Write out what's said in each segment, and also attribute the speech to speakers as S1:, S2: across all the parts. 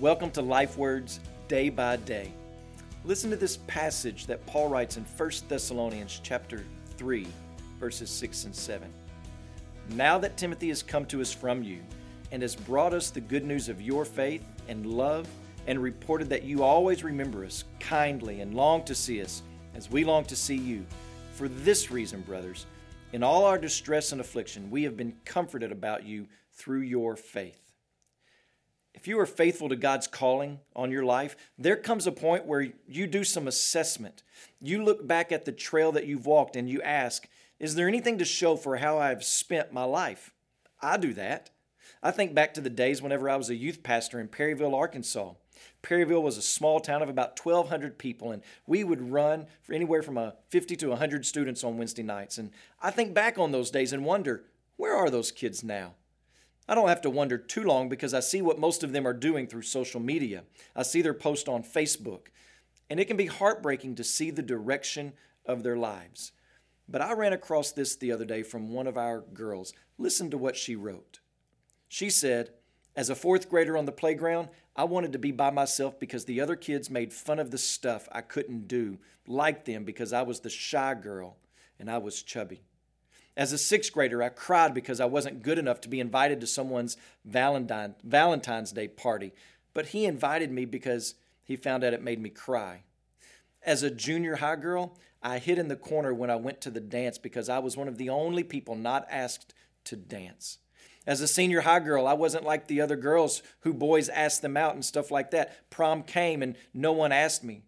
S1: Welcome to Life Words Day by Day. Listen to this passage that Paul writes in 1 Thessalonians chapter 3, verses 6 and 7. Now that Timothy has come to us from you and has brought us the good news of your faith and love and reported that you always remember us kindly and long to see us as we long to see you. For this reason, brothers, in all our distress and affliction, we have been comforted about you through your faith. If you are faithful to God's calling on your life, there comes a point where you do some assessment. You look back at the trail that you've walked and you ask, Is there anything to show for how I've spent my life? I do that. I think back to the days whenever I was a youth pastor in Perryville, Arkansas. Perryville was a small town of about 1,200 people, and we would run for anywhere from a 50 to 100 students on Wednesday nights. And I think back on those days and wonder, where are those kids now? I don't have to wonder too long because I see what most of them are doing through social media. I see their post on Facebook, and it can be heartbreaking to see the direction of their lives. But I ran across this the other day from one of our girls. Listen to what she wrote. She said, As a fourth grader on the playground, I wanted to be by myself because the other kids made fun of the stuff I couldn't do, like them because I was the shy girl and I was chubby. As a sixth grader, I cried because I wasn't good enough to be invited to someone's Valentine, Valentine's Day party, but he invited me because he found out it made me cry. As a junior high girl, I hid in the corner when I went to the dance because I was one of the only people not asked to dance. As a senior high girl, I wasn't like the other girls who boys asked them out and stuff like that. Prom came and no one asked me.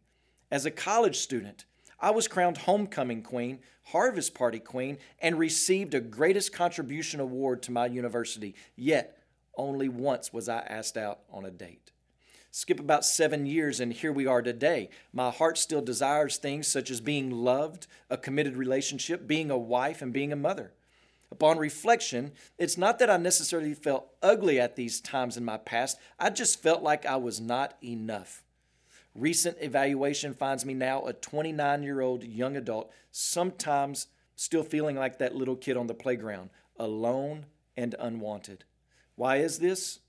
S1: As a college student, I was crowned homecoming queen, harvest party queen, and received a greatest contribution award to my university. Yet, only once was I asked out on a date. Skip about seven years, and here we are today. My heart still desires things such as being loved, a committed relationship, being a wife, and being a mother. Upon reflection, it's not that I necessarily felt ugly at these times in my past, I just felt like I was not enough. Recent evaluation finds me now a 29 year old young adult, sometimes still feeling like that little kid on the playground, alone and unwanted. Why is this?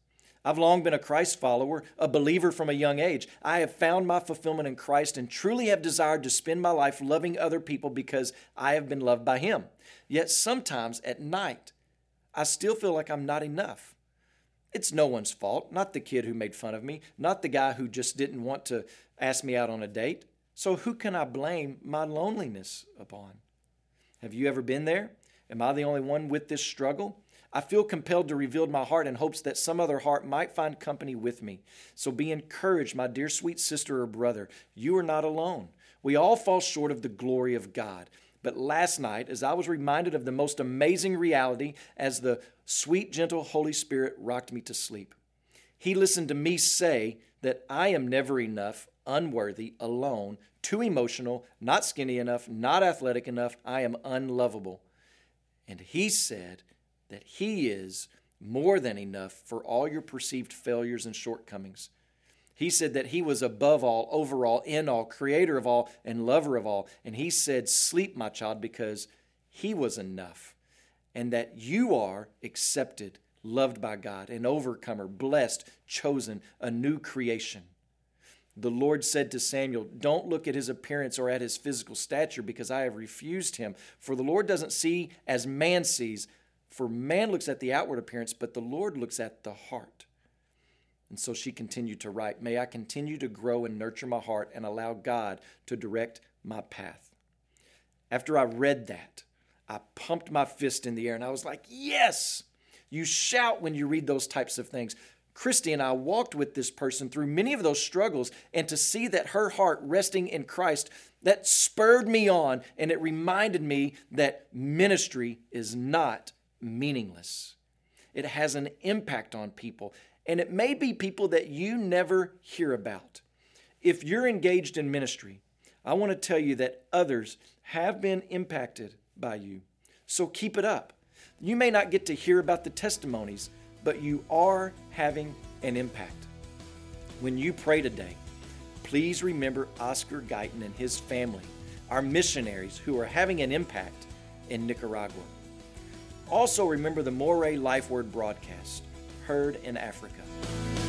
S1: I've long been a Christ follower, a believer from a young age. I have found my fulfillment in Christ and truly have desired to spend my life loving other people because I have been loved by Him. Yet sometimes at night, I still feel like I'm not enough. It's no one's fault, not the kid who made fun of me, not the guy who just didn't want to ask me out on a date. So who can I blame my loneliness upon? Have you ever been there? Am I the only one with this struggle? I feel compelled to reveal my heart in hopes that some other heart might find company with me. So be encouraged, my dear sweet sister or brother. You are not alone. We all fall short of the glory of God. But last night, as I was reminded of the most amazing reality as the sweet, gentle Holy Spirit rocked me to sleep, He listened to me say that I am never enough, unworthy, alone, too emotional, not skinny enough, not athletic enough, I am unlovable. And He said that He is more than enough for all your perceived failures and shortcomings. He said that he was above all, over all, in all, creator of all, and lover of all. And he said, Sleep, my child, because he was enough. And that you are accepted, loved by God, an overcomer, blessed, chosen, a new creation. The Lord said to Samuel, Don't look at his appearance or at his physical stature, because I have refused him. For the Lord doesn't see as man sees, for man looks at the outward appearance, but the Lord looks at the heart. And so she continued to write, May I continue to grow and nurture my heart and allow God to direct my path. After I read that, I pumped my fist in the air and I was like, Yes! You shout when you read those types of things. Christy and I walked with this person through many of those struggles, and to see that her heart resting in Christ, that spurred me on, and it reminded me that ministry is not meaningless. It has an impact on people. And it may be people that you never hear about. If you're engaged in ministry, I want to tell you that others have been impacted by you. So keep it up. You may not get to hear about the testimonies, but you are having an impact. When you pray today, please remember Oscar Guyton and his family, our missionaries who are having an impact in Nicaragua. Also, remember the Mooré Life Word broadcast heard in Africa.